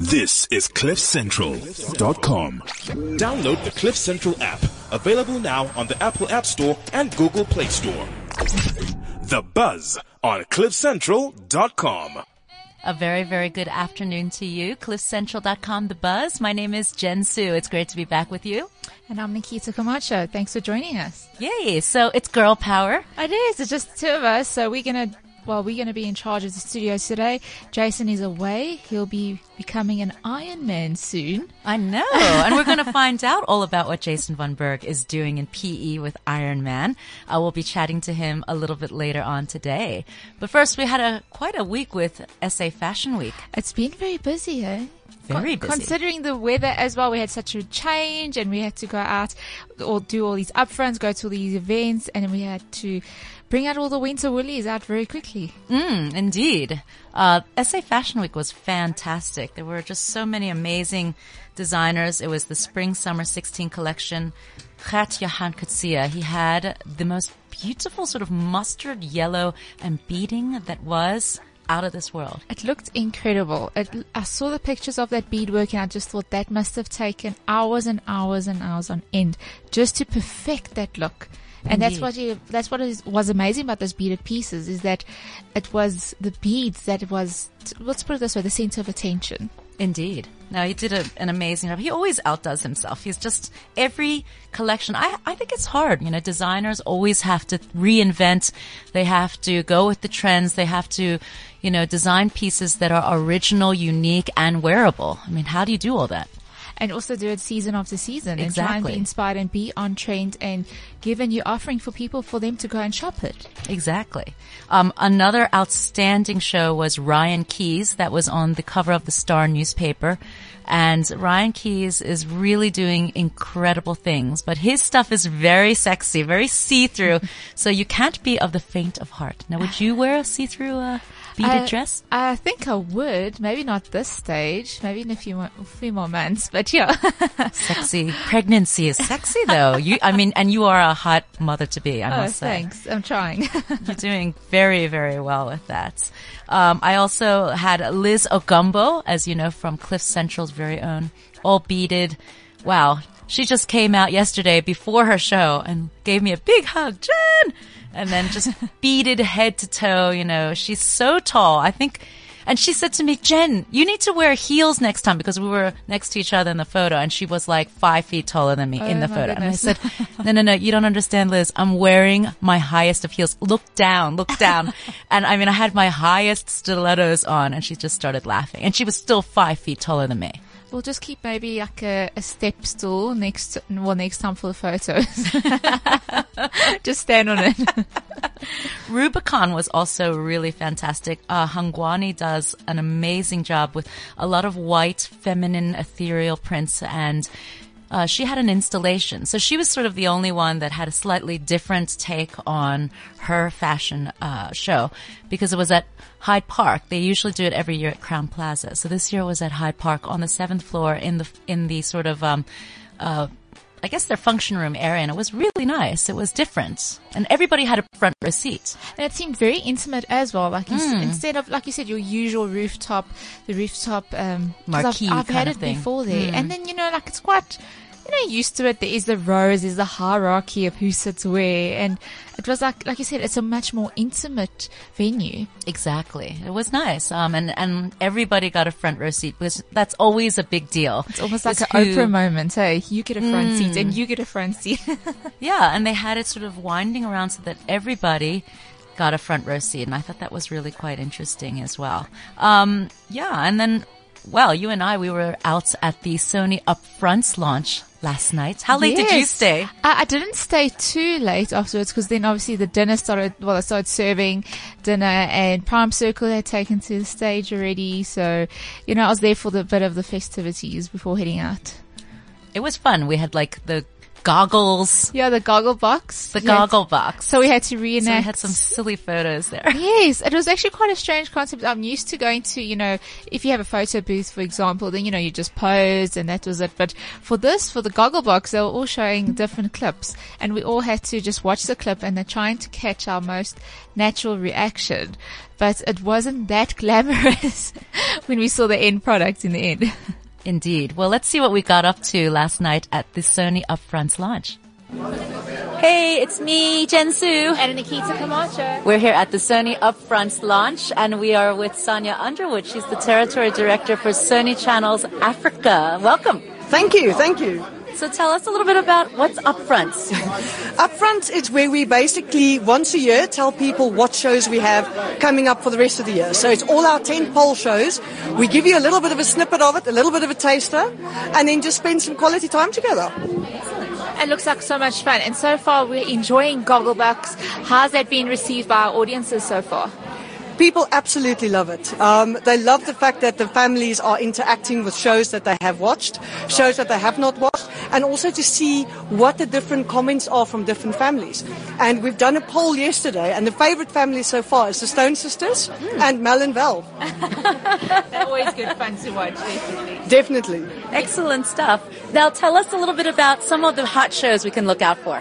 This is CliffCentral.com. Download the Cliff Central app. Available now on the Apple App Store and Google Play Store. The Buzz on CliffCentral.com. A very, very good afternoon to you. CliffCentral.com, The Buzz. My name is Jen Su. It's great to be back with you. And I'm Nikita Camacho. Thanks for joining us. Yay. So it's girl power. It is. It's just two of us. So we're going to well, we're going to be in charge of the studios today. Jason is away. He'll be becoming an Iron Man soon. I know. and we're going to find out all about what Jason Von Berg is doing in PE with Iron Man. Uh, we'll be chatting to him a little bit later on today. But first, we had a quite a week with SA Fashion Week. It's been very busy, eh? Very busy. Considering the weather as well, we had such a change and we had to go out or do all these upfronts, go to all these events, and we had to bring out all the winter woolies out very quickly. Mm, indeed. Uh, SA Fashion Week was fantastic. There were just so many amazing designers. It was the spring summer 16 collection. Gert Johan Coetzee, he had the most beautiful sort of mustard yellow and beading that was out of this world. It looked incredible. It, I saw the pictures of that beadwork and I just thought that must have taken hours and hours and hours on end just to perfect that look. And that's what that's what is, was amazing about those beaded pieces is that it was the beads that was, let's put it this way, the center of attention. Indeed. No, he did a, an amazing job. He always outdoes himself. He's just every collection. I, I think it's hard. You know, designers always have to reinvent. They have to go with the trends. They have to, you know, design pieces that are original, unique, and wearable. I mean, how do you do all that? And also do it season after season exactly. and try and be inspired and be on trend and give a new offering for people for them to go and shop it. Exactly. Um, another outstanding show was Ryan Keys that was on the cover of the Star newspaper. And Ryan Keys is really doing incredible things, but his stuff is very sexy, very see-through. so you can't be of the faint of heart. Now, would you wear a see-through, uh, beaded I, dress? I think I would. Maybe not this stage. Maybe in a few more, few more months. But yeah, sexy pregnancy is sexy though. You, I mean, and you are a hot mother to be. I oh, must say. Thanks. I'm trying. You're doing very, very well with that. Um, I also had Liz Ogumbo, as you know, from Cliff Central's very own, all beaded. Wow. She just came out yesterday before her show and gave me a big hug. Jen! And then just beaded head to toe, you know, she's so tall. I think and she said to me, Jen, you need to wear heels next time because we were next to each other in the photo and she was like five feet taller than me oh, in the photo. Goodness. And I said, no, no, no, you don't understand, Liz. I'm wearing my highest of heels. Look down, look down. and I mean, I had my highest stilettos on and she just started laughing and she was still five feet taller than me. We'll just keep maybe like a, a step stool next, well, next time for the photos. just stand on it. Rubicon was also really fantastic. Uh, Hangwani does an amazing job with a lot of white, feminine, ethereal prints and uh, she had an installation. So she was sort of the only one that had a slightly different take on her fashion uh, show because it was at Hyde Park. They usually do it every year at Crowne Plaza. So this year was at Hyde Park on the seventh floor in the in the sort of um, uh, I guess their function room area, and it was really nice. It was different, and everybody had a front row seat. And it seemed very intimate as well. Like mm. instead of like you said, your usual rooftop, the rooftop um, marquee. I've, I've had it thing. before there, mm. and then you know, like it's quite you know, used to it. There is the rows, there's the hierarchy of who sits where. And it was like, like you said, it's a much more intimate venue. Exactly. It was nice. Um, and, and everybody got a front row seat because that's always a big deal. It's almost like an who, Oprah moment. Hey, you get a front mm, seat and you get a front seat. yeah. And they had it sort of winding around so that everybody got a front row seat. And I thought that was really quite interesting as well. Um, yeah. And then well, you and I, we were out at the Sony Upfronts launch last night. How late yes. did you stay? I, I didn't stay too late afterwards because then obviously the dinner started, well, I started serving dinner and Prime Circle had taken to the stage already. So, you know, I was there for the bit of the festivities before heading out. It was fun. We had like the goggles, Yeah, the goggle box. the Yes. goggle box. So we had to So we reenact. had some silly photos there. Yes, it was actually quite a strange concept. I'm used to going to, you know, if you have a photo booth, for example, then, you know, you just pose and that was it. But for this, for the goggle box, they were all showing different clips and we all had to just watch the clip and they're trying to catch our most natural reaction. But it wasn't that glamorous when we saw the end product in the end. Indeed. Well, let's see what we got up to last night at the Sony Upfronts launch. Hey, it's me, Jen Su. And Nikita Camacho. We're here at the Sony Upfronts launch and we are with Sonia Underwood. She's the territory director for Sony Channels Africa. Welcome. Thank you, thank you. So tell us a little bit about what's Upfronts. Upfront is where we basically once a year tell people what shows we have coming up for the rest of the year. So it's all our tentpole shows. We give you a little bit of a snippet of it, a little bit of a taster, and then just spend some quality time together. It looks like so much fun. And so far, we're enjoying Gogglebox. How's that been received by our audiences so far? People absolutely love it. Um, they love the fact that the families are interacting with shows that they have watched, shows that they have not watched, and also to see what the different comments are from different families. And we've done a poll yesterday, and the favorite family so far is the Stone Sisters and Mel and Val. They're always good fun to watch, definitely. Definitely. Excellent stuff. Now tell us a little bit about some of the hot shows we can look out for.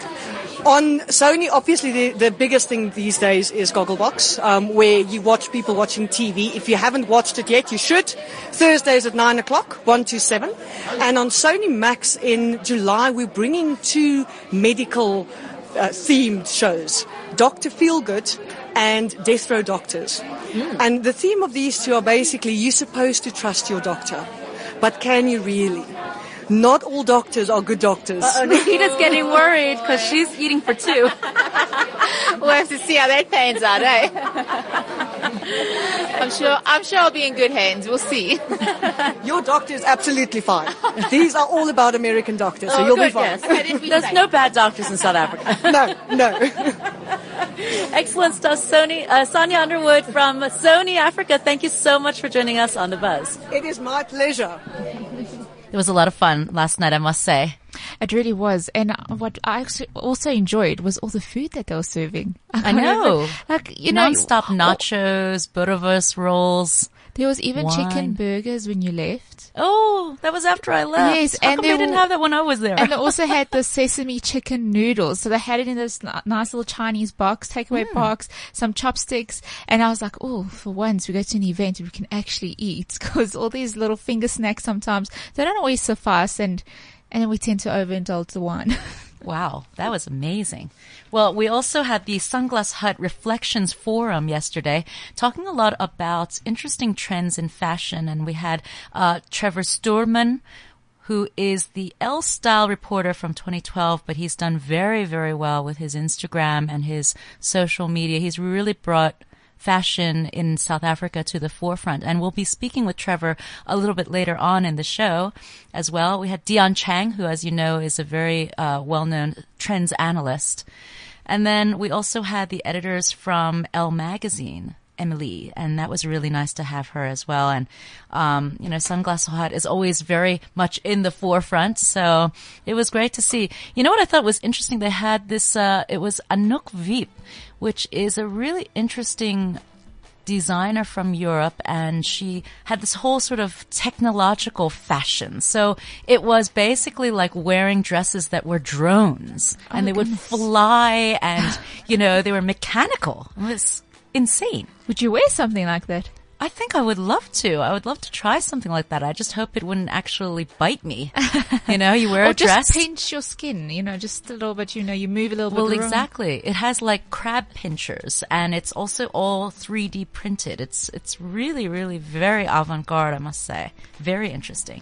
On Sony, obviously the, the biggest thing these days is Gogglebox, um, where you watch people watching TV. If you haven't watched it yet, you should. Thursdays at 9 o'clock, 1 to 7. And on Sony Max in July, we're bringing two medical uh, themed shows. Dr. Feelgood and Death Row Doctors. And the theme of these two are basically you're supposed to trust your doctor, but can you really? Not all doctors are good doctors. Nikita's getting worried because she's eating for two. We'll have to see how that pans out, eh? I'm sure, I'm sure I'll be in good hands. We'll see. Your doctor is absolutely fine. These are all about American doctors, so you'll be fine. There's no bad doctors in South Africa. No, no. Excellent stuff, Sony. Uh, Sonia Underwood from Sony Africa. Thank you so much for joining us on the Buzz. it is my pleasure. It was a lot of fun last night, I must say. It really was. And uh, what I also enjoyed was all the food that they were serving. I know. Like, you know, Non-stop nachos, burritos, rolls. There was even Wine. chicken burgers when you left. Oh, that was after I left. Yes, How and they they didn't were- have that when I was there. And they also had the sesame chicken noodles. So they had it in this nice little Chinese box, takeaway Hmm. box, some chopsticks. And I was like, oh, for once we go to an event we can actually eat because all these little finger snacks sometimes, they don't always suffice and, and then we tend to overindulge the wine. Wow, that was amazing. Well, we also had the Sunglass Hut Reflections Forum yesterday, talking a lot about interesting trends in fashion. And we had uh, Trevor Stuurman, who is the Elle Style reporter from 2012, but he's done very, very well with his Instagram and his social media. He's really brought fashion in South Africa to the forefront. And we'll be speaking with Trevor a little bit later on in the show as well. We had Dion Chang, who, as you know, is a very uh, well-known trends analyst. And then we also had the editors from Elle Magazine. Emily, and that was really nice to have her as well. And, um, you know, Sunglass Hut is always very much in the forefront. So it was great to see. You know what I thought was interesting? They had this, uh, it was Anouk Veep, which is a really interesting designer from Europe and she had this whole sort of technological fashion. So it was basically like wearing dresses that were drones and they would fly and, you know, they were mechanical. It was insane. Would you wear something like that? I think I would love to. I would love to try something like that. I just hope it wouldn't actually bite me. You know, you wear a just dress. pinch your skin, you know, just a little bit, you know, you move a little Well, bit. around. exactly. It has like crab pinchers and it's also all 3D printed. It's, it's really, really very avant-garde, I must say. Very interesting.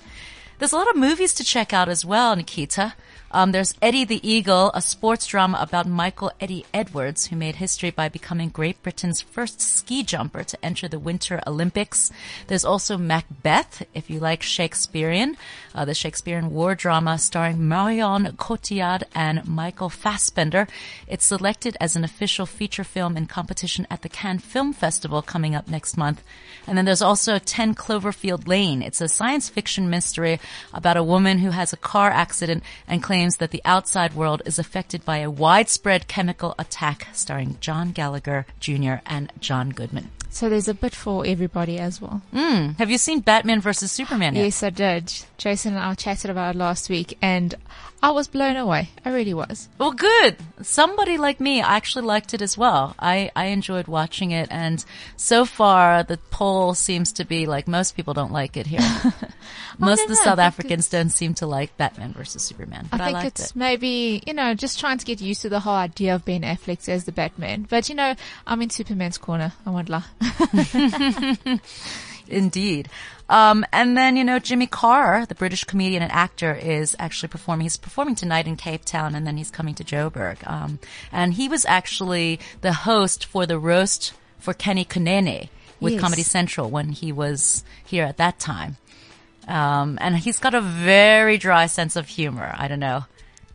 There's a lot of movies to check out as well, Nikita. Um, there's Eddie the Eagle, a sports drama about Michael Eddie Edwards, who made history by becoming Great Britain's first ski jumper to enter the Winter Olympics. There's also Macbeth, if you like Shakespearean, uh, the Shakespearean war drama starring Marion Cotillard and Michael Fassbender. It's selected as an official feature film in competition at the Cannes Film Festival coming up next month. And then there's also 10 Cloverfield Lane. It's a science fiction mystery about a woman who has a car accident and claims that the outside world is affected by a widespread chemical attack starring John Gallagher Jr. and John Goodman. So there's a bit for everybody as well. Mm. Have you seen Batman versus Superman yet? Yes, I did. Jason and I chatted about it last week and I was blown away. I really was. Well, good. Somebody like me actually liked it as well. I, I enjoyed watching it and so far the poll seems to be like most people don't like it here. most of the. South Africans don't seem to like Batman versus Superman, but I I, think liked it's it. maybe, you know, just trying to get used to the whole idea of Ben Affleck as the Batman. But, you know, I'm in Superman's corner. I won't lie. Indeed. Um, and then, you know, Jimmy Carr, the British comedian and actor, is actually performing. He's performing tonight in Cape Town and then he's coming to Joburg. Um, and he was actually the host for the roast for Kenny Kunene with Yes. Comedy Central when he was here at that time. Um, and he's got a very dry sense of humor. I don't know.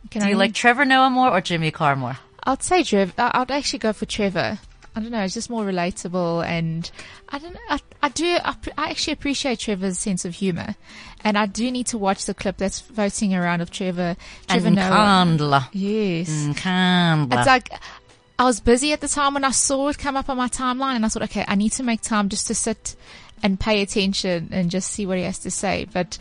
Can Do you I- like Trevor Noah more or Jimmy Carr more? I'd say Trev. I- I'd actually go for Trevor. I don't know. It's just more relatable, and I don't. I, I do. I, I actually appreciate Trevor's sense of humor, and I do need to watch the clip that's voting around of Trevor. Trevor and Noah. Candler. Yes. Candler. It's like I was busy at the time when I saw it come up on my timeline, and I thought, okay, I need to make time just to sit and pay attention and just see what he has to say. But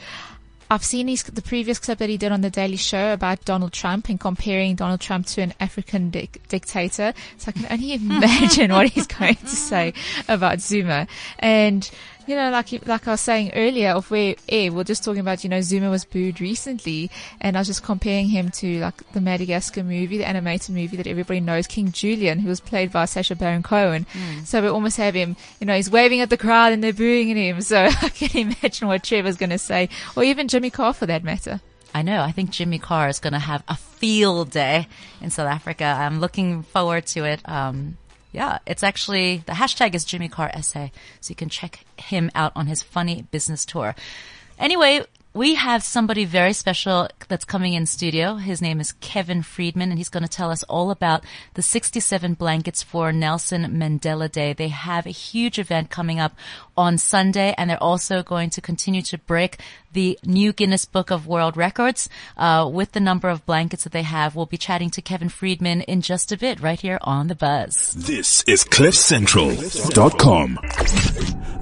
I've seen his, the previous clip that he did on the Daily Show about Donald Trump and comparing Donald Trump to an African dic- dictator. So I can only imagine what he's going to say about Zuma. And, you know, like, you- like I was saying earlier of where, eh, we're just talking about, you know, Zuma was booed recently and I was just comparing him to like the Madagascar movie, the animated movie that everybody knows, King Julien, who was played by Sacha Baron Cohen. So we almost have him, you know, he's waving at the crowd and they're booing at him. So I can imagine what Trevor's going to say, or even Jimmy Carr for that matter. I know. I think Jimmy Carr is going to have a field day in South Africa. I'm looking forward to it. Um, yeah, it's actually the hashtag is Jimmy Carr SA, so you can check him out on his funny business tour. Anyway, we have somebody very special that's coming in studio. His name is Kevin Friedman, and he's going to tell us all about the 67 blankets for Nelson Mandela Day. They have a huge event coming up on Sunday, and they're also going to continue to break the new Guinness Book of World Records uh, with the number of blankets that they have. We'll be chatting to Kevin Friedman in just a bit, right here on the Buzz. This is CliffCentral.com.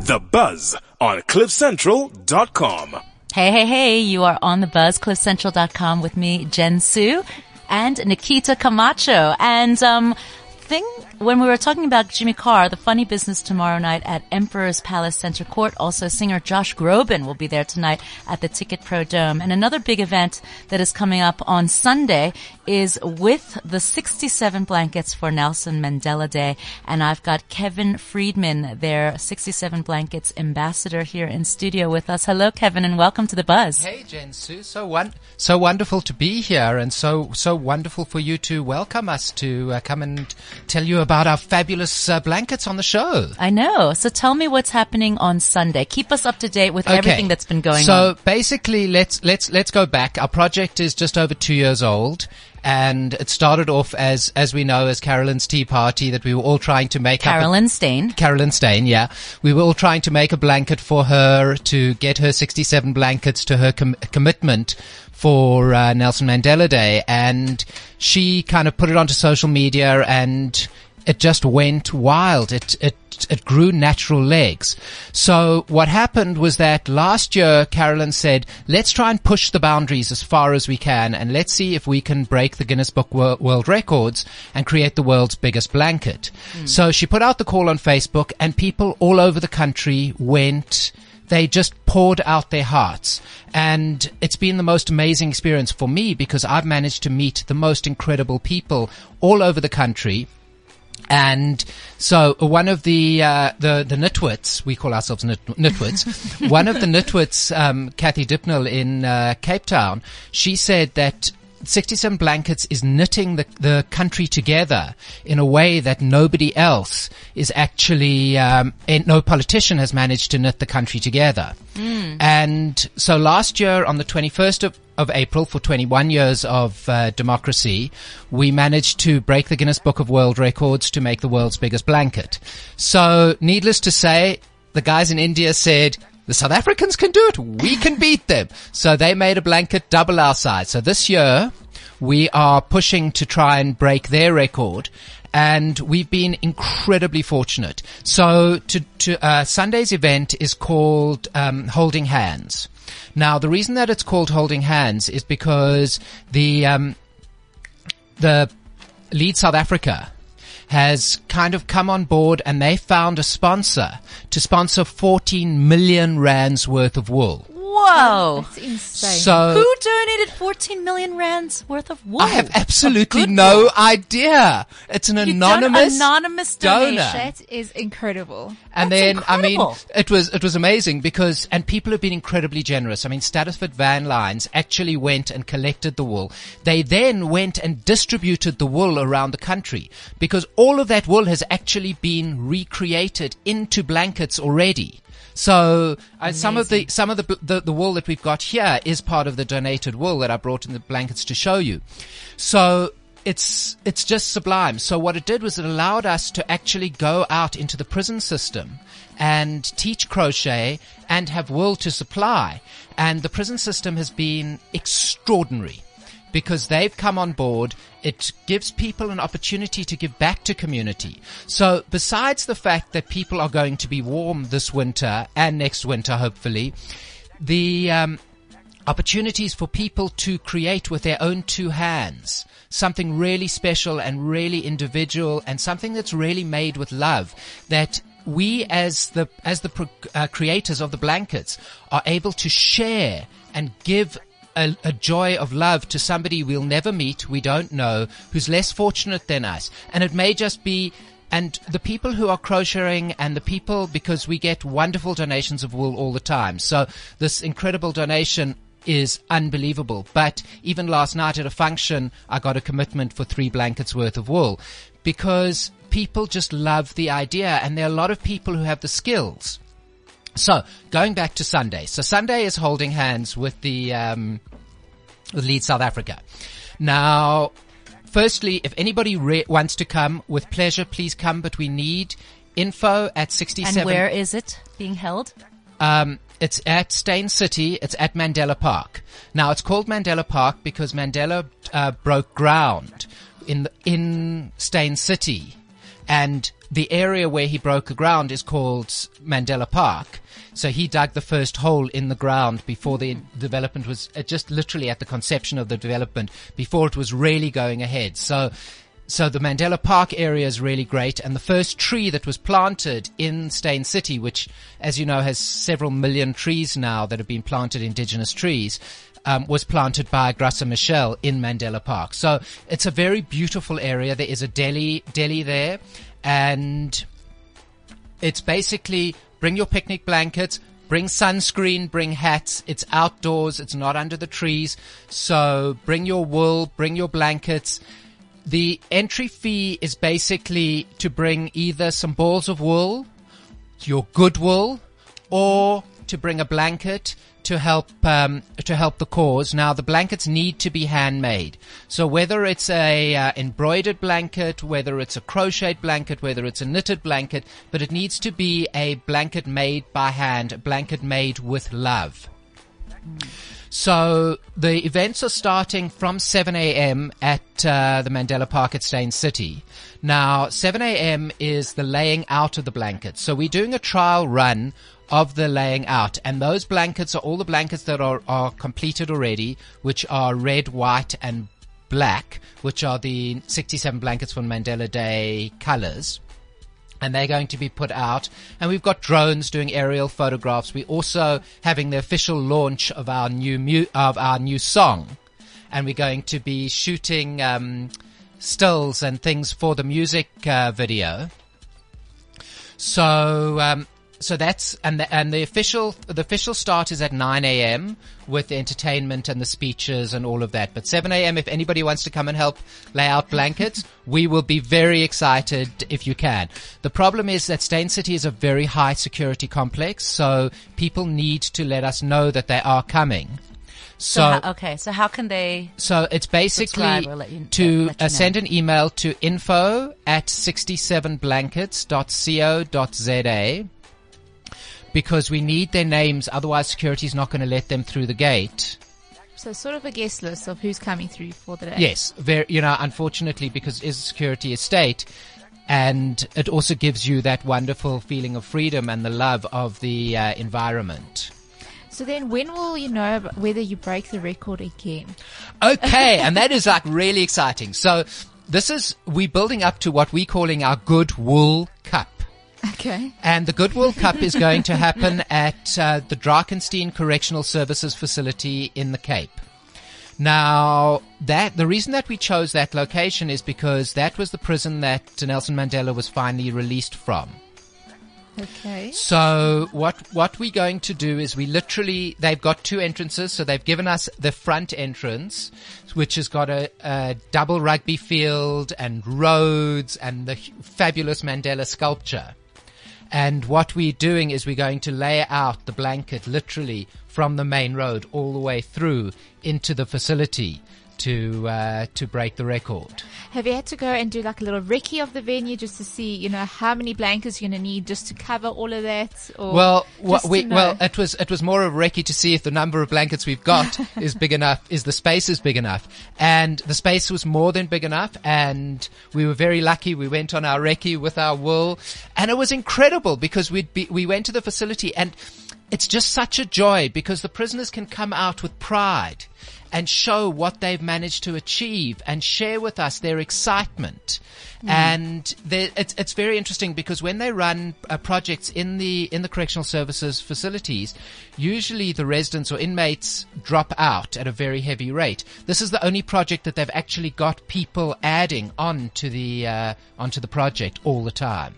The Buzz on CliffCentral.com. Hey, hey, hey, you are on the buzz, cliffcentral.com with me, Jen Su and Nikita Camacho. And, um, thing, when we were talking about Jimmy Carr, the funny business tomorrow night at Emperor's Palace Center Court, also singer Josh Groban will be there tonight at the Ticket Pro Dome. And another big event that is coming up on Sunday is with the 67 blankets for Nelson Mandela Day. And I've got Kevin Friedman, their 67 blankets ambassador here in studio with us. Hello, Kevin, and welcome to the Buzz. Hey, Jen Su. So one, so wonderful to be here, and so so wonderful for you to welcome us to uh, come and tell you about our fabulous uh, blankets on the show. I know. So tell me what's happening on Sunday. Keep us up to date with everything that's been going so on. So basically, let's let's let's go back. Our project is just over two years old. And it started off as, as we know, as Carolyn's Tea Party that we were all trying to make up. a- Carolyn Steyn. Carolyn Steyn, yeah. We were all trying to make a blanket for her to get her 67 blankets to her com- commitment for uh, Nelson Mandela Day. And she kind of put it onto social media and it just went wild. It, it, it grew natural legs. So what happened was that last year, Carolyn said, let's try and push the boundaries as far as we can and let's see if we can break the Guinness Book World Records and create the world's biggest blanket. Hmm. So she put out the call on Facebook and people all over the country went, they just poured out their hearts. And it's been the most amazing experience for me because I've managed to meet the most incredible people all over the country. And so one of the, uh, the, the nitwits, we call ourselves nit, nitwits, one of the nitwits, um, Kathy Dipnell in, uh, Cape Town, she said that 67 Blankets is knitting the, the country together in a way that nobody else is actually, um, and no politician has managed to knit the country together. And so last year on the 21st of, of April for 21 years of uh, democracy, we managed to break the Guinness Book of World Records to make the world's biggest blanket. So needless to say, the guys in India said, the South Africans can do it. We can beat them. So they made a blanket double our size. So this year we are pushing to try and break their record. And we've been incredibly fortunate. So to, to, uh, Sunday's event is called, um, Holding Hands. Now, the reason that it's called Holding Hands is because the, um, the Lead South Africa has kind of come on board and they found a sponsor to sponsor 14 million rands worth of wool. Whoa. That's insane. So Who donated 14 million rands worth of wool? I have absolutely no wool. idea. It's an You've anonymous anonymous donor. donation. that is incredible. And That's then, I mean, it was, it was amazing because, and people have been incredibly generous. I mean, Stuttafords Van Lines actually went and collected the wool. They then went and distributed the wool around the country because all of that wool has actually been recreated into blankets already. So uh, some of the some of the, the the wool that we've got here is part of the donated wool that I brought in the blankets to show you. So it's it's just sublime. So what it did was it allowed us to actually go out into the prison system and teach crochet and have wool to supply. And the prison system has been extraordinary because they've come on board. It gives people an opportunity to give back to community. So besides the fact that people are going to be warm this winter and next winter, hopefully, the, um, opportunities for people to create with their own two hands something really special and really individual and something that's really made with love that we as the as the uh, creators of the blankets are able to share and give a, a joy of love to somebody we'll never meet, we don't know, who's less fortunate than us. And it may just be and the people who are crocheting and the people, because we get wonderful donations of wool all the time. So this incredible donation is unbelievable. But even last night at a function, I got a commitment for three blankets worth of wool because people just love the idea and there are a lot of people who have the skills. So going back to Sunday. So Sunday is holding hands with the, um, with Lead South Africa. Now, firstly, if anybody re- wants to come with pleasure, please come, but we need info at 67. And where is it being held? Um, it's at Steyn City. It's at Mandela Park. Now it's called Mandela Park because Mandela uh, broke ground in the, in Steyn City, and the area where he broke the ground is called Mandela Park. So he dug the first hole in the ground before the development was uh, just literally at the conception of the development before it was really going ahead. So so the Mandela Park area is really great, and the first tree that was planted in Steyn City, which, as you know, has several million trees now that have been planted, indigenous trees, um, was planted by Graça Machel in Mandela Park. So it's a very beautiful area. There is a deli, deli there, and it's basically bring your picnic blankets, bring sunscreen, bring hats. It's outdoors. It's not under the trees. So bring your wool, bring your blankets. The entry fee is basically to bring either some balls of wool, your good wool, or to bring a blanket to help um, to help the cause. Now the blankets need to be handmade. So whether it's a uh, embroidered blanket, whether it's a crocheted blanket, whether it's a knitted blanket, but it needs to be a blanket made by hand, a blanket made with love. So the events are starting from 7 a.m. at uh, the Mandela Park at Steyn City. Now, 7 a.m. is the laying out of the blankets. So we're doing a trial run of the laying out, and those blankets are all the blankets that are, are completed already, which are red, white, and black, which are the 67 blankets from Mandela Day colors and they're going to be put out. And we've got drones doing aerial photographs. We're also having the official launch of our new mu- of our new song, and we're going to be shooting um, stills and things for the music uh, video. So. Um, so that's and the, and the official the official start is at 9 a.m. with the entertainment and the speeches and all of that. But 7 a.m. if anybody wants to come and help lay out blankets, we will be very excited if you can. The problem is that Steyn City is a very high security complex, so people need to let us know that they are coming. So, So, ho- okay, so how can they? so it's basically you- to uh, send an email to info at 67blankets.co.za because we need their names. Otherwise, security is not going to let them through the gate. So sort of a guest list of who's coming through for the day. Yes, very, you know, unfortunately, because it is a security estate, and it also gives you that wonderful feeling of freedom and the love of the uh, environment. So then when will you know whether you break the record again? Okay, and that is like really exciting. So this is we're building up to what we're calling our Good Wool Cup. Okay. And the Goodwill Cup is going to happen at uh, the Drakenstein Correctional Services Facility in the Cape. Now, that the reason that we chose that location is because that was the prison that Nelson Mandela was finally released from. Okay. So what what we're going to do is we literally they've got two entrances. So they've given us the front entrance, which has got a, a double rugby field and roads and the fabulous Mandela sculpture. And what we're doing is we're going to lay out the blanket literally from the main road all the way through into the facility to uh, to break the record. Have you had to go and do like a little recce of the venue just to see, you know, how many blankets you're going to need just to cover all of that? Or Well, what we well, it was it was more of a recce to see if the number of blankets we've got is big enough, is the space is big enough, and the space was more than big enough, and we were very lucky. We went on our recce with our wool, and it was incredible because we'd be, we went to the facility, and it's just such a joy because the prisoners can come out with pride and show what they've managed to achieve and share with us their excitement. And it's, it's very interesting because when they run uh, projects in the, in the correctional services facilities, usually the residents or inmates drop out at a very heavy rate. This is the only project that they've actually got people adding on to the, uh, onto the project all the time.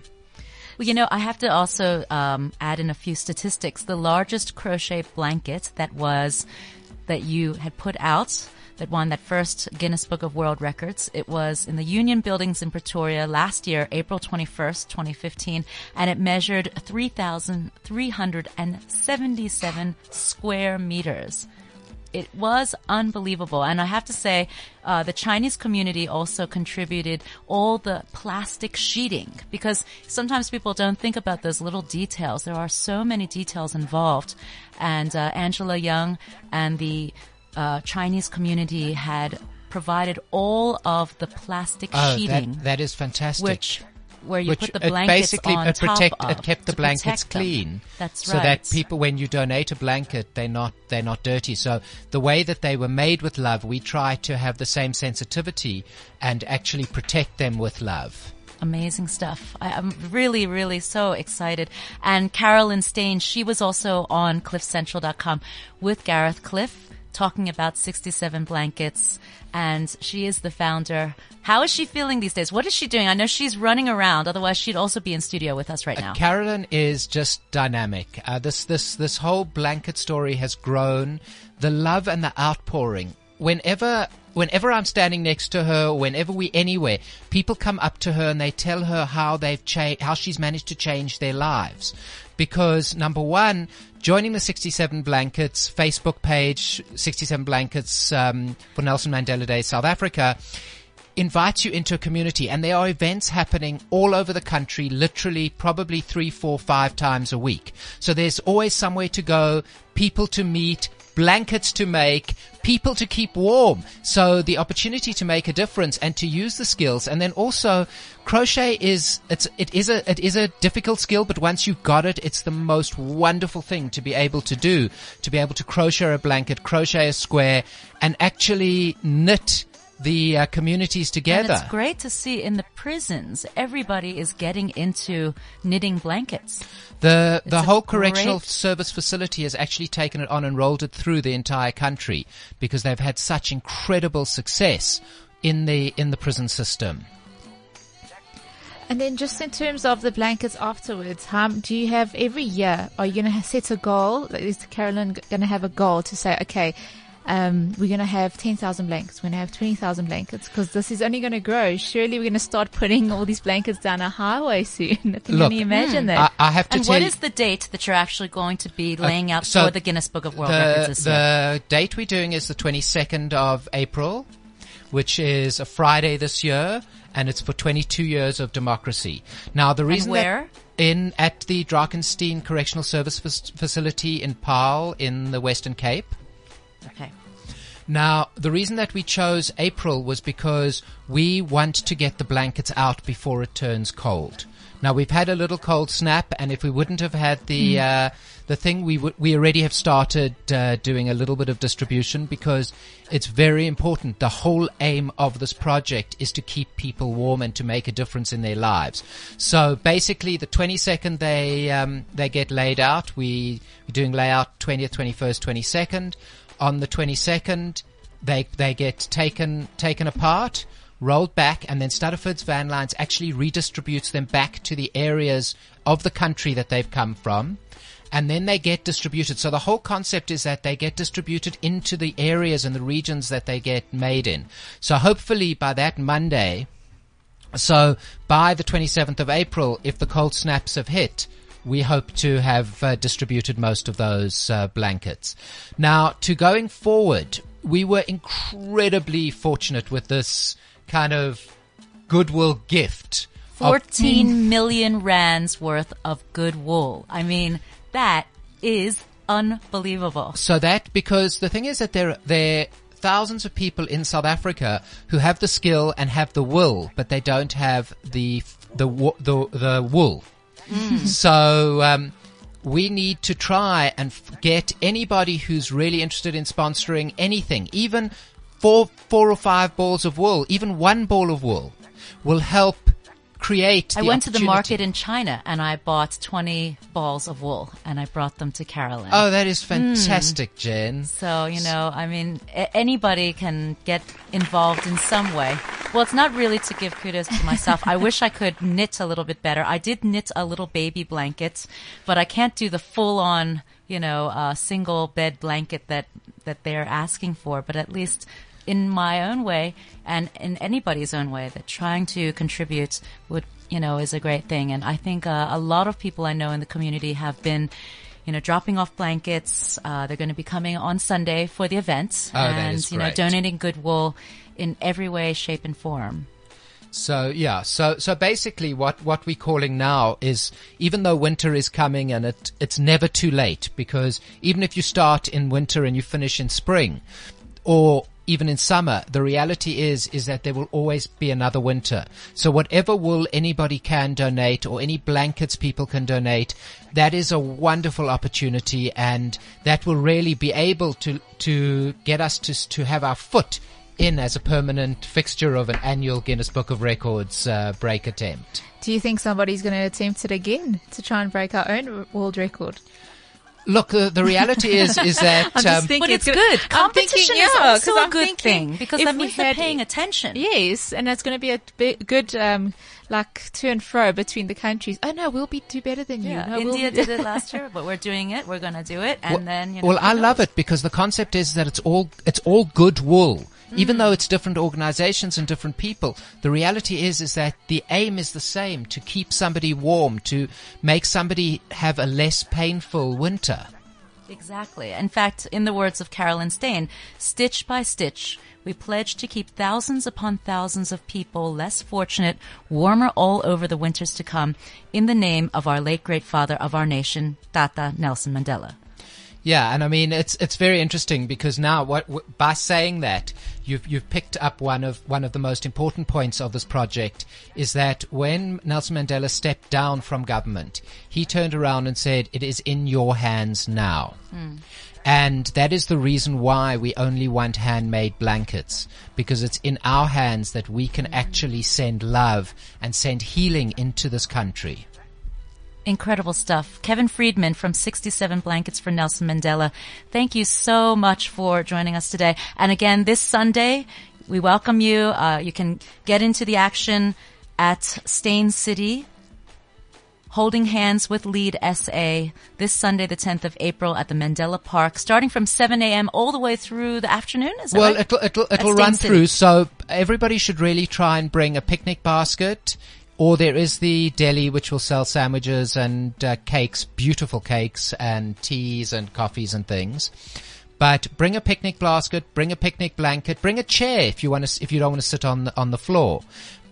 Well, you know, I have to also um, add in a few statistics. The largest crochet blanket that was that you had put out that won that first Guinness Book of World Records. It was in the Union Buildings in Pretoria last year, April 21st, 2015, and it measured 3,377 square meters it was unbelievable. And I have to say, uh, the Chinese community also contributed all the plastic sheeting because sometimes people don't think about those little details. There are so many details involved. And uh, Angela Young and the uh, Chinese community had provided all of the plastic Oh, sheeting, that, that is fantastic. which where you which put the blankets basically on it top protect of it kept the blankets clean. That's so that people when you donate a blanket they're not they're not dirty. So the way that they were made with love, we try to have the same sensitivity and actually protect them with love. Amazing stuff. I, I'm really, really so excited. And Carolyn Steyn, she was also on cliffcentral.com with Gareth Cliff talking about 67 blankets and she is the founder. How is she feeling these days? What is she doing? I know she's running around. Otherwise she'd also be in studio with us right now. Carolyn is just dynamic. Uh, this this this whole blanket story has grown. The love and the outpouring. Whenever whenever I'm standing next to her, or whenever we anywhere, people come up to her and they tell her how they've changed, how she's managed to change their lives. Because number one, joining the 67 Blankets Facebook page, 67 Blankets um, for Nelson Mandela Day South Africa, invites you into a community and there are events happening all over the country, literally probably three, four, five times a week. So there's always somewhere to go, people to meet, blankets to make, people to keep warm. So the opportunity to make a difference and to use the skills. And then also crochet is, it's, it is a, it is a difficult skill, but once you've got it, it's the most wonderful thing to be able to do, to be able to crochet a blanket, crochet a square and actually knit the uh, communities And together. it's great to see in the prisons, everybody is getting into knitting blankets. The the It's whole correctional great- service facility has actually taken it on and rolled it through the entire country because they've had such incredible success in the in the prison system. And then just in terms of the blankets afterwards, how do you have every year? Are you going to set a goal? Is Carolyn going to have a goal to say, okay, um, we're going to have 10,000 blankets. We're going to have 20,000 blankets because this is only going to grow. Surely we're going to start putting all these blankets down a highway soon. Can Look, you imagine that? I, I have to And tell what you, is the date that you're actually going to be laying out so for the Guinness Book of World the, Records this year? the date we're doing is the 22nd of April, which is a Friday this year, and it's for 22 years of democracy. Now the reason that- where? in at the Drakenstein Correctional Service fac- Facility in Paarl in the Western Cape. Okay. Now, the reason that we chose April was because we want to get the blankets out before it turns cold. Now we've had a little cold snap, and if we wouldn't have had the uh, the thing, we would we already have started uh, doing a little bit of distribution because it's very important. The whole aim of this project is to keep people warm and to make a difference in their lives. So basically, the 22nd they um, they get laid out. We we're doing layout 20th, 21st, 22nd. On the 22nd, they they get taken taken apart rolled back, and then Stuttaford's Van Lines actually redistributes them back to the areas of the country that they've come from. And then they get distributed. So the whole concept is that they get distributed into the areas and the regions that they get made in. So hopefully by that Monday, so by the 27th of April, if the cold snaps have hit, we hope to have uh, distributed most of those uh, blankets. Now, to going forward, we were incredibly fortunate with this kind of goodwill gift. of- 14 million rands worth of good wool. I mean, that is unbelievable. so that because the thing is that there there are thousands of people in South Africa who have the skill and have the will, but they don't have the the the, the wool. So um, we need to try and get anybody who's really interested in sponsoring anything, even four four or five balls of wool, even one ball of wool, will help create. I went to the market in China and I bought 20 balls of wool and I brought them to Carolyn. Oh, that is fantastic, Jen. So, you know, I mean, a- anybody can get involved in some way. Well, it's not really to give kudos to myself. I wish I could knit a little bit better. I did knit a little baby blanket, but I can't do the full on, you know, uh, single bed blanket that, that they're asking for. But at least in my own way and in anybody's own way that trying to contribute would, you know, is a great thing. And I think uh, a lot of people I know in the community have been, you know, dropping off blankets. Uh, they're going to be coming on Sunday for the event Oh, and, you know, donating good wool in every way, shape and form. So yeah, so so basically, what what we're calling now is even though winter is coming and it it's never too late because even if you start in winter and you finish in spring, or even in summer, the reality is is that there will always be another winter. So whatever wool anybody can donate or any blankets people can donate, that is a wonderful opportunity, and that will really be able to to get us to to have our foot in as a permanent fixture of an annual Guinness Book of Records uh, break attempt. Do you think somebody's going to attempt it again to try and break our own world record? Look, uh, the reality is is that I'm just um, thinking But it's gonna- good. I'm thinking, Competition yeah, is also 'cause a I'm good thinking thing because if that means they're paying attention. Yes, and it's going to be a bit good, um, like to and fro between the countries. Oh no, we'll be do better than you. Yeah, No, we'll India did it last year, but we're doing it. We're going to do it, and well, then you know. well, I who love it because the concept is that it's all it's all good wool. Mm. Even though it's different organizations and different people, the reality is is that the aim is the same: to keep somebody warm, to make somebody have a less painful winter. Exactly. In fact, in the words of Carolyn Steyn, stitch by stitch, we pledge to keep thousands upon thousands of people less fortunate warmer all over the winters to come in the name of our late great father of our nation, Tata Nelson Mandela. Yeah, and I mean it's it's very interesting because now what w- by saying that you've you've picked up one of one of the most important points of this project is that when Nelson Mandela stepped down from government, he turned around and said, "It is in your hands now." Hmm. And that is the reason why we only want handmade blankets because it's in our hands that we can hmm. actually send love and send healing into this country. Incredible stuff. Kevin Friedman from 67 Blankets for Nelson Mandela. Thank you so much for joining us today. And again, this Sunday, we welcome you. Uh, you can get into the action at Steyn City, holding hands with Lead SA this Sunday, the 10th of April at the Mandela Park, starting from 7 a.m. all the way through the afternoon. Is that Well, right? it'll it'll it'll run City. through. So everybody should really try and bring a picnic basket, or there is the deli which will sell sandwiches and uh, cakes, beautiful cakes and teas and coffees and things. But bring a picnic basket, bring a picnic blanket, bring a chair if you want to, if you don't want to sit on the, on the floor.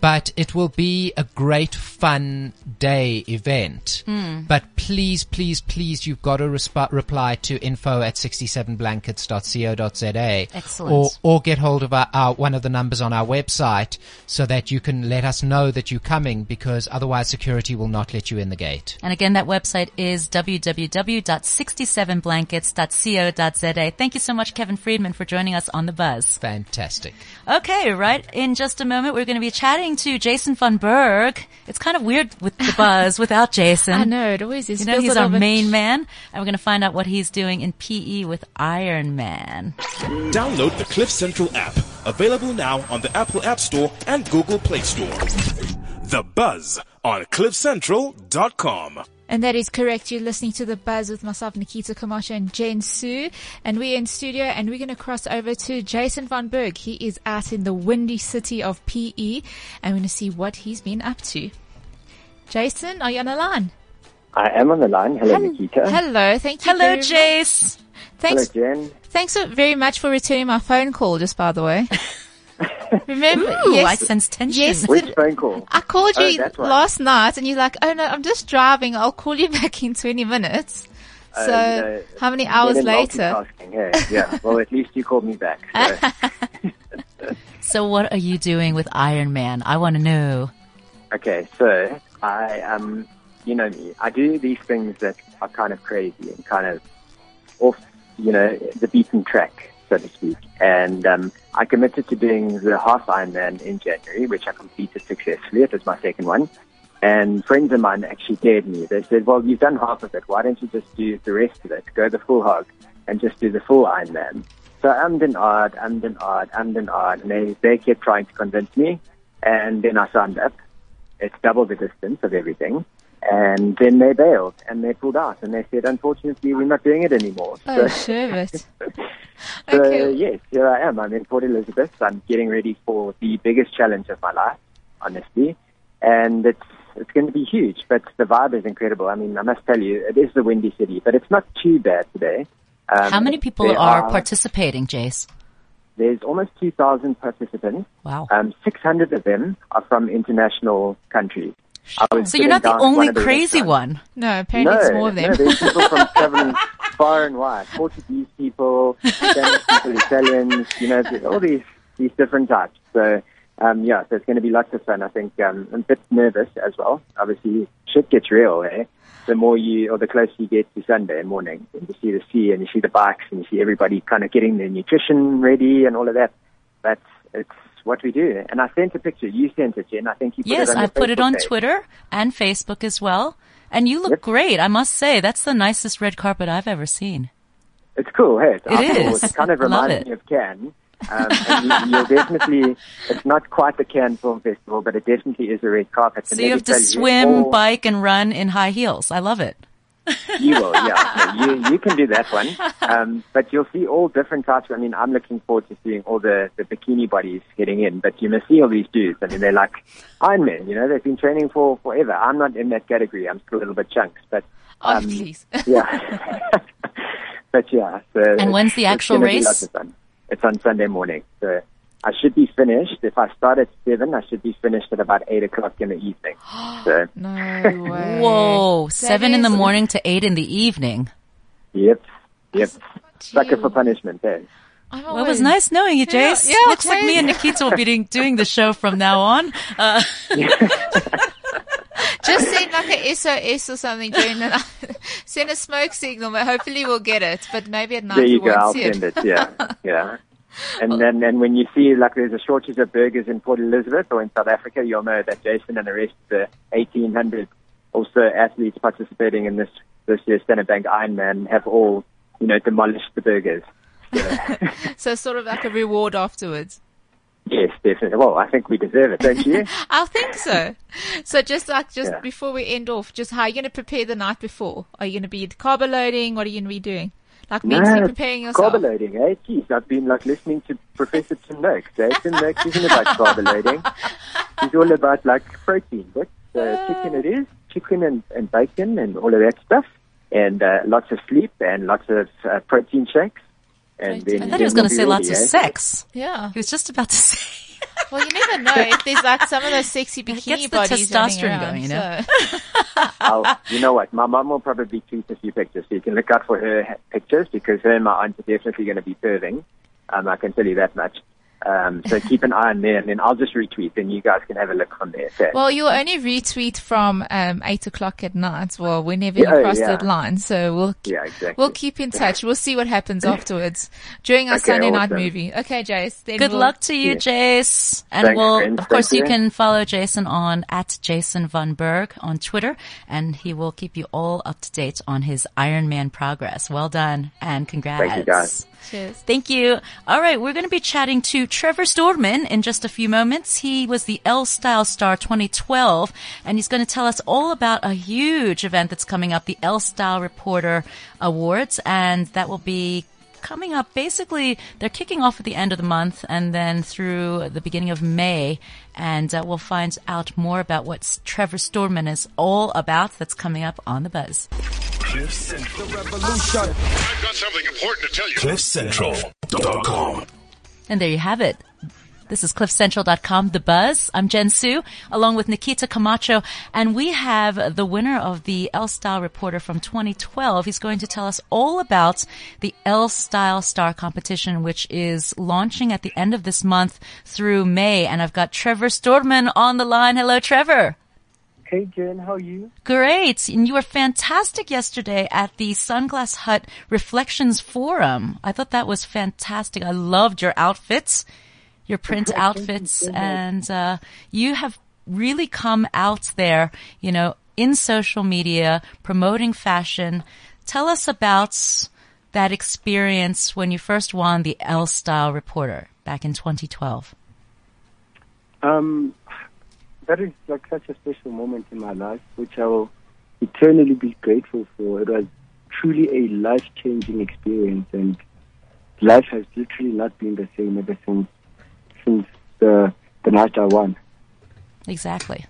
But it will be a great fun day event. Hmm. But please, please, please, you've got to resp- reply to info at 67blankets.co.za. Excellent. Or, or get hold of our, our, one of the numbers on our website so that you can let us know that you're coming because otherwise security will not let you in the gate. And again, that website is www.67blankets.co.za. Thank you so much, Kevin Friedman, for joining us on the buzz. Fantastic. Okay, right. In just a moment, we're going to be chatting to Jason von Berg. It's kind of weird with the buzz without Jason. I know it always is. You know, he's our little bit- main man, and we're going to find out what he's doing in PE with Iron Man. Download the Cliff Central app. Available now on the Apple App Store and Google Play Store. The Buzz on CliffCentral.com. And that is correct. You're listening to The Buzz with myself, Nikita Camacho and Jen Su. And we're in studio and we're going to cross over to Jason Von Berg. He is out in the windy city of PE and we're going to see what he's been up to. Jason, are you on the line? I am on the line. Hello, Nikita. Hello. Thank you. Hello, very much. Thanks, Hello, Jen. thanks very much for returning my phone call, just by the way. Remember, Ooh, yes, I sense tension. yes, Which phone call? I called Oh, you that's why. last night and you're like, oh no, I'm just driving. I'll call you back in 20 minutes. Uh, So you know, how many hours later? multitasking, Yeah, yeah. Well, at least you called me back. So. So what are you doing with Iron Man? I want to know. okay, so I um, you know me. I do these things that are kind of crazy and kind of off, you know, the beaten track, so to speak. And um, I committed to doing the half Ironman in January, which I completed successfully. It was my second one. And friends of mine actually dared me. They said, well, you've done half of it. Why don't you just do the rest of it? Go the full hog and just do the full Ironman. So I'm and odd, I'm and odd, I'm and odd. And they, they kept trying to convince me. And then I signed up. It's double the distance of everything. And then they bailed and they pulled out and they said, unfortunately, we're not doing it anymore. Oh, So- so Okay. yes, here I am. I'm in Port Elizabeth. I'm getting ready for the biggest challenge of my life, honestly, and it's it's going to be huge. But the vibe is incredible. I mean, I must tell you, it is the windy city, but it's not too bad today. Um, How many people there are participating, Jace? There's almost 2,000 participants. Wow. Um, 600 of them are from international countries. I was So you're not the down at one only crazy one. No, apparently no, it's more of them. No, there's people from traveling far and wide. Portuguese people, Spanish people, Italians, you know, all these, these different types. So, um, yeah, so it's going to be lots of fun. I think um, I'm a bit nervous as well. Obviously, shit gets real, eh? The more you, or the closer you get to Sunday morning, and you see the sea and you see the bikes and you see everybody kind of getting their nutrition ready and all of that. But it's what we do. And I sent a picture. You sent it, Jen. I think you put Yes, it on I put it on page. Twitter and Facebook as well. And you look Yep. great, I must say. That's the nicest red carpet I've ever seen. It's cool, hey? It's It outdoors. is. It kind of reminds me of Cannes. Um, and you, you'll definitely, it's not quite the Cannes Film Festival, but it definitely is a red carpet. So you have to you, swim, bike, and run in high heels. I love it. You will, yeah. You, you can do that one. Um, but you'll see all different types. I mean, I'm looking forward to seeing all the, the bikini bodies getting in, but you must see all these dudes. I mean, they're like Iron Men, you know, they've been training for forever. I'm not in that category. I'm still a little bit chunks, but, Oh, um, please. yeah. but yeah. So And when's the actual race? lots of fun. It's on Sunday morning. So I should be finished. If I start at seven, I should be finished at about eight o'clock in the evening. So No way. Whoa, seven in the morning to eight in the evening. yep, yep. Sucker Gee. for punishment. Eh? Well, it was nice knowing you, Yeah, Jace. yeah, Looks like me and Nikita will be doing, doing the show from now on. Uh, Just send like a SOS or something during the night. send a smoke signal, but hopefully we'll get it. But maybe at night There you we go. won't I'll see send it. Yeah, yeah. And then, and when you see like there's a shortage of burgers in Port Elizabeth or in South Africa, you'll know that Jason and the rest of the 1,800 also athletes participating in this this year's Standard Bank Ironman have all, you know, demolished the burgers. So sort of like a reward afterwards. Yes, definitely. Well, I think we deserve it, don't you? I think so. So just like just Yeah. before we end off, just how are you going to prepare the night before? Are you going to be carbo loading? What are you going to be doing? Like mentally preparing yourself. Carbo loading, eh? Jeez, I've been like listening to Professor Tim Noakes. Eh? Tim Noakes isn't about carbo loading. He's all about like protein, but uh, chicken it is, chicken and, and bacon and all of that stuff, and uh, lots of sleep and lots of uh, protein shakes. And then, I thought he was going to say lots ready, of sex. Yeah. He was just about to say. Well, you never know if there's like some of those sexy gets bikini the bodies running testosterone around, going, you know? so- I'll, you know what? My mum will probably tweet a few pictures, so you can look out for her ha- pictures because her and my aunt are definitely going to be serving. Um, I can tell you that much. Um, so keep an eye on there, and then I'll just retweet, and you guys can have a look from there. Okay? Well, you'll only retweet from um, eight o'clock at night. Well, whenever Yeah, you cross yeah. that line. So we'll yeah, exactly. we'll keep in touch. We'll see what happens afterwards during our Okay, Sunday night movie. Okay, Jace. Good we'll- luck to you, Yeah. Jace. And Thanks, we'll, friends. of course, Thank you you. can follow Jason on at Jason Von Berg on Twitter, and he will keep you all up to date on his Ironman progress. Well done, and congrats. Thank you, guys. Cheers. Thank you. All right, we're going to be chatting to Trevor Stuurman in just a few moments. He was the Elle Style Star 2012, and he's going to tell us all about a huge event that's coming up, the Elle Style Reporter Awards, and that will be coming up basically they're kicking off at the end of the month and then through the beginning of May and uh, we'll find out more about what Trevor Stuurman is all about that's coming up on the buzz. I've got something important to tell you. CliffCentral.com. And there you have it. This is cliffcentral.com, The Buzz. I'm Jen Su, along with Nikita Camacho, and we have the winner of the Elle Style Reporter from 2012. He's going to tell us all about the Elle Style Star competition, which is launching at the end of this month through May. And I've got Trevor Stuurman on the line. Hello, Trevor. Hey Jen, how are you? Great. And you were fantastic yesterday at the Sunglass Hut Reflections Forum. I thought that was fantastic. I loved your outfits, your print you outfits, so and uh, you have really come out there, you know, in social media, promoting fashion. Tell us about that experience when you first won the Elle Style Reporter back in 2012. Um, that is like such a special moment in my life, which I will eternally be grateful for. It was truly a life-changing experience, and life has literally not been the same ever since since the the night I won. Exactly.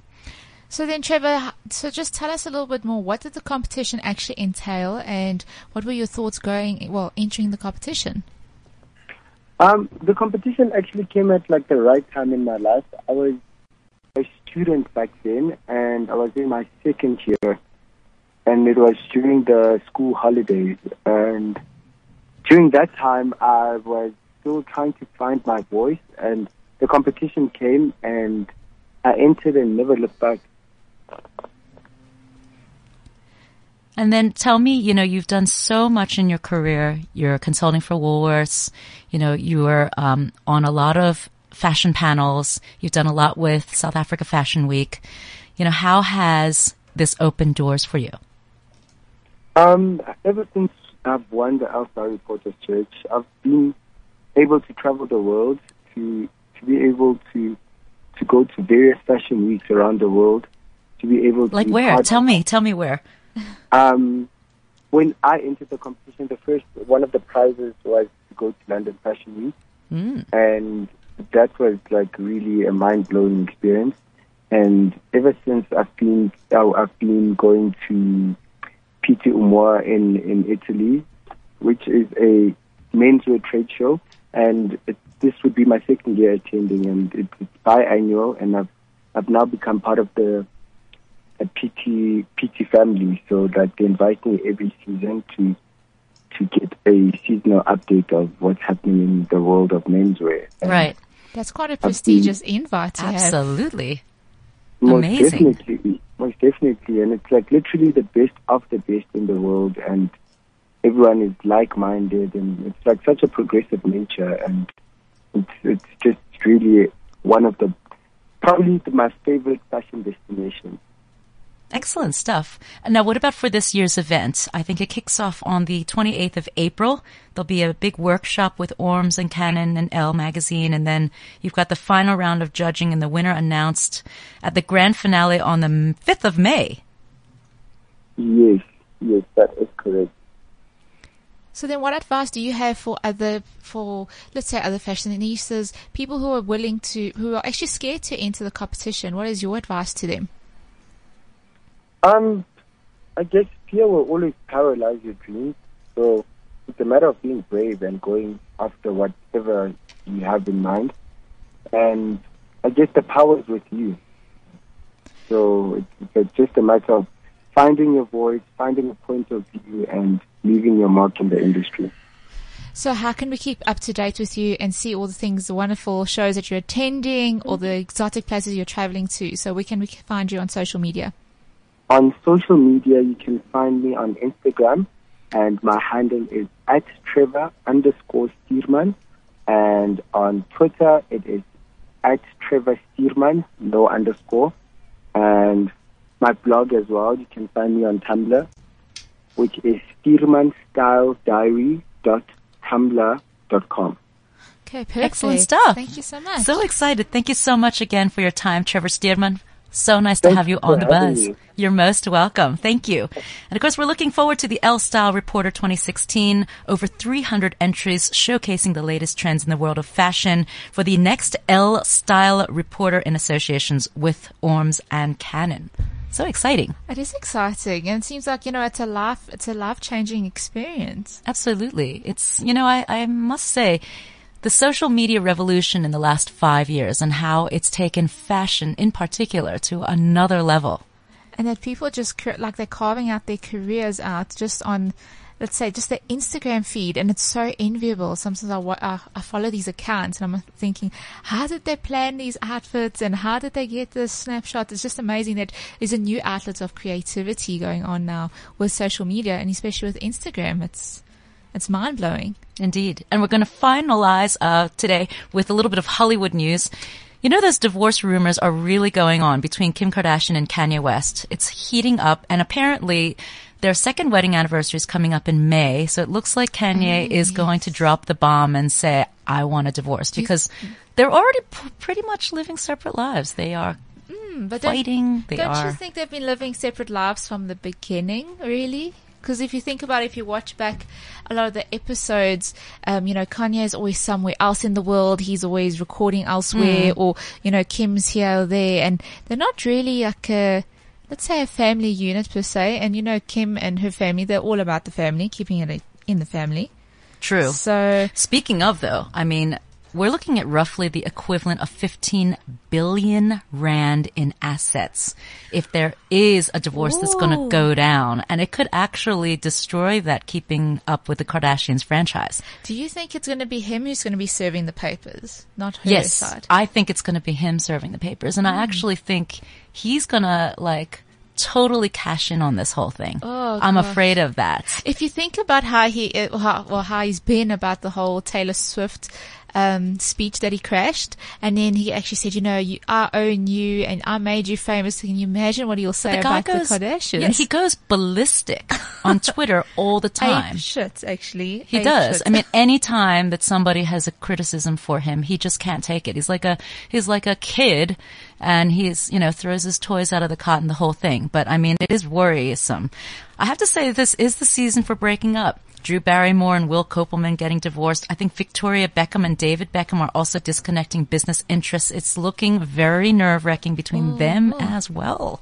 So then, Trevor, so just tell us a little bit more. What did the competition actually entail, and what were your thoughts going, well, entering the competition? Um, the competition actually came at like the right time in my life. I was a student back then, and I was in my second year, and it was during the school holidays. And during that time, I was still trying to find my voice, and the competition came, and I entered and never looked back. And then tell me, you know, you've done so much in your career. You're consulting for Woolworths. You know, you were um, on a lot of fashion panels. You've done a lot with South Africa Fashion Week. You know, how has this opened doors for you? Um, ever since I've won the Alpha Reporters Church, I've been able to travel the world to to be able to to go to various fashion weeks around the world, to be able to Like where? Tell me. Tell me where. Um, when I entered the competition, the first one of the prizes was to go to London Fashion Week, Mm. and that was like really a mind blowing experience. And ever since I've been uh, I've been going to Pitti Uomo in in Italy, which is a menswear trade show, and it, this would be my second year attending, and it, it's biannual, and I've I've now become part of the a Pitti Pitti family, so that they invite me every season to to get a seasonal update of what's happening in the world of menswear. And Right. That's quite a prestigious invite to have. Absolutely. Most Amazing. definitely, most definitely, and it's like literally the best of the best in the world, and everyone is like-minded, and it's like such a progressive nature, and it's it's just really one of the probably the, my favorite fashion destinations. Excellent stuff. Now, what about for this year's event? I think it kicks off on the 28th of April. There'll be a big workshop with Orms and Canon and Elle magazine, and then you've got the final round of judging and the winner announced at the grand finale on the 5th of May. Yes, yes, that is correct. So then, what advice do you have for other, for let's say other fashionistas, people who are willing to, who are actually scared to enter the competition? What is your advice to them? Um, I guess fear will always paralyze your dreams. So it's a matter of being brave and going after whatever you have in mind. And I guess the power is with you. So it's, it's just a matter of finding your voice, finding a point of view, and leaving your mark in the industry. So how can we keep up to date with you and see all the things, the wonderful shows that you're attending or the exotic places you're traveling to? So where can we find you on social media? On social media, you can find me on Instagram, and my handle is at Trevor underscore Stuurman. And on Twitter, it is at Trevor Stuurman, no underscore. And my blog as well, you can find me on Tumblr, which is stuurmanstylediary.tumblr.com. Okay, perfect. Excellent stuff. Thank you so much. So excited. Thank you so much again for your time, Trevor Stuurman. So nice to have you you on the having buzz. me. You're most welcome. Thank you. And of course, we're looking forward to the Elle Style Reporter 2016. Over 300 entries showcasing the latest trends in the world of fashion for the next Elle Style Reporter in associations with Orms and Canon. So exciting. It is exciting, and it seems like you know it's a life it's a life changing experience. Absolutely. It's, you know, I, I must say, the social media revolution in the last five years and how it's taken fashion in particular to another level. and that people just like they're carving out their careers out just on let's say just their Instagram feed and it's so enviable. Sometimes I, I, I follow these accounts and I'm thinking how did they plan these outfits and how did they get this snapshot it's just amazing that there's a new outlet of creativity going on now with social media and especially with Instagram. It's it's mind blowing Indeed. And we're going to finalize uh, today with a little bit of Hollywood news. You know, those divorce rumors are really going on between Kim Kardashian and Kanye West. It's heating up, and apparently their second wedding anniversary is coming up in May. So it looks like Kanye is going to drop the bomb and say, I want a divorce because they're already p- pretty much living separate lives. They are but don't- fighting. They Don't are. you think they've been living separate lives from the beginning, really? Because if you think about it, if you watch back a lot of the episodes, um, you know, Kanye is always somewhere else in the world. He's always recording elsewhere or, you know, Kim's here or there and they're not really like a, let's say a family unit per se. And, you know, Kim and her family, they're all about the family, keeping it in the family. True. So Speaking of though, I mean, we're looking at roughly the equivalent of 15 billion rand in assets if there is a divorce that's going to go down and it could actually destroy that keeping up with the Kardashians franchise. do you think it's going to be him who's going to be serving the papers, not her Yes, side? I think it's going to be him serving the papers and Hmm. I actually think he's going to like totally cash in on this whole thing. Oh, I'm gosh. afraid of that. If you think about how he, uh, how, well, how he's been about the whole Taylor Swift um, speech that he crashed, and then he actually said, you know, you, I own you, and I made you famous. Can you imagine what he'll say about goes, the Kardashians? yeah, he goes ballistic on Twitter all the time. Ape shit, actually. He Ape does. shit. I mean, any time that somebody has a criticism for him, he just can't take it. He's like a, he's like a kid and he's, you know, throws his toys out of the cot and the whole thing. But I mean, it is worrisome. I have to say this is the season for breaking up. Drew Barrymore and Will Kopelman getting divorced. I think Victoria Beckham and David Beckham are also disconnecting business interests. It's looking very nerve wracking between mm-hmm. them as well.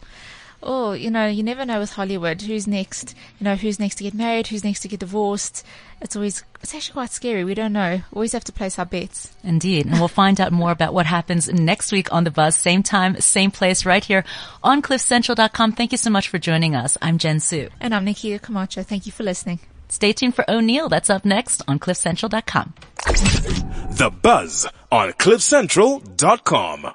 Oh, you know, you never know with Hollywood who's next. You know, who's next to get married, who's next to get divorced. It's always, it's actually quite scary. We don't know. We always have to place our bets. Indeed. And we'll find out more about what happens next week on The Buzz. Same time, same place, right here on cliffcentral.com. Thank you so much for joining us. I'm Jen Su. And I'm Nikita Camacho. Thank you for listening. Stay tuned for O'Neill. That's up next on cliffcentral.com. The Buzz on CliffCentral.com.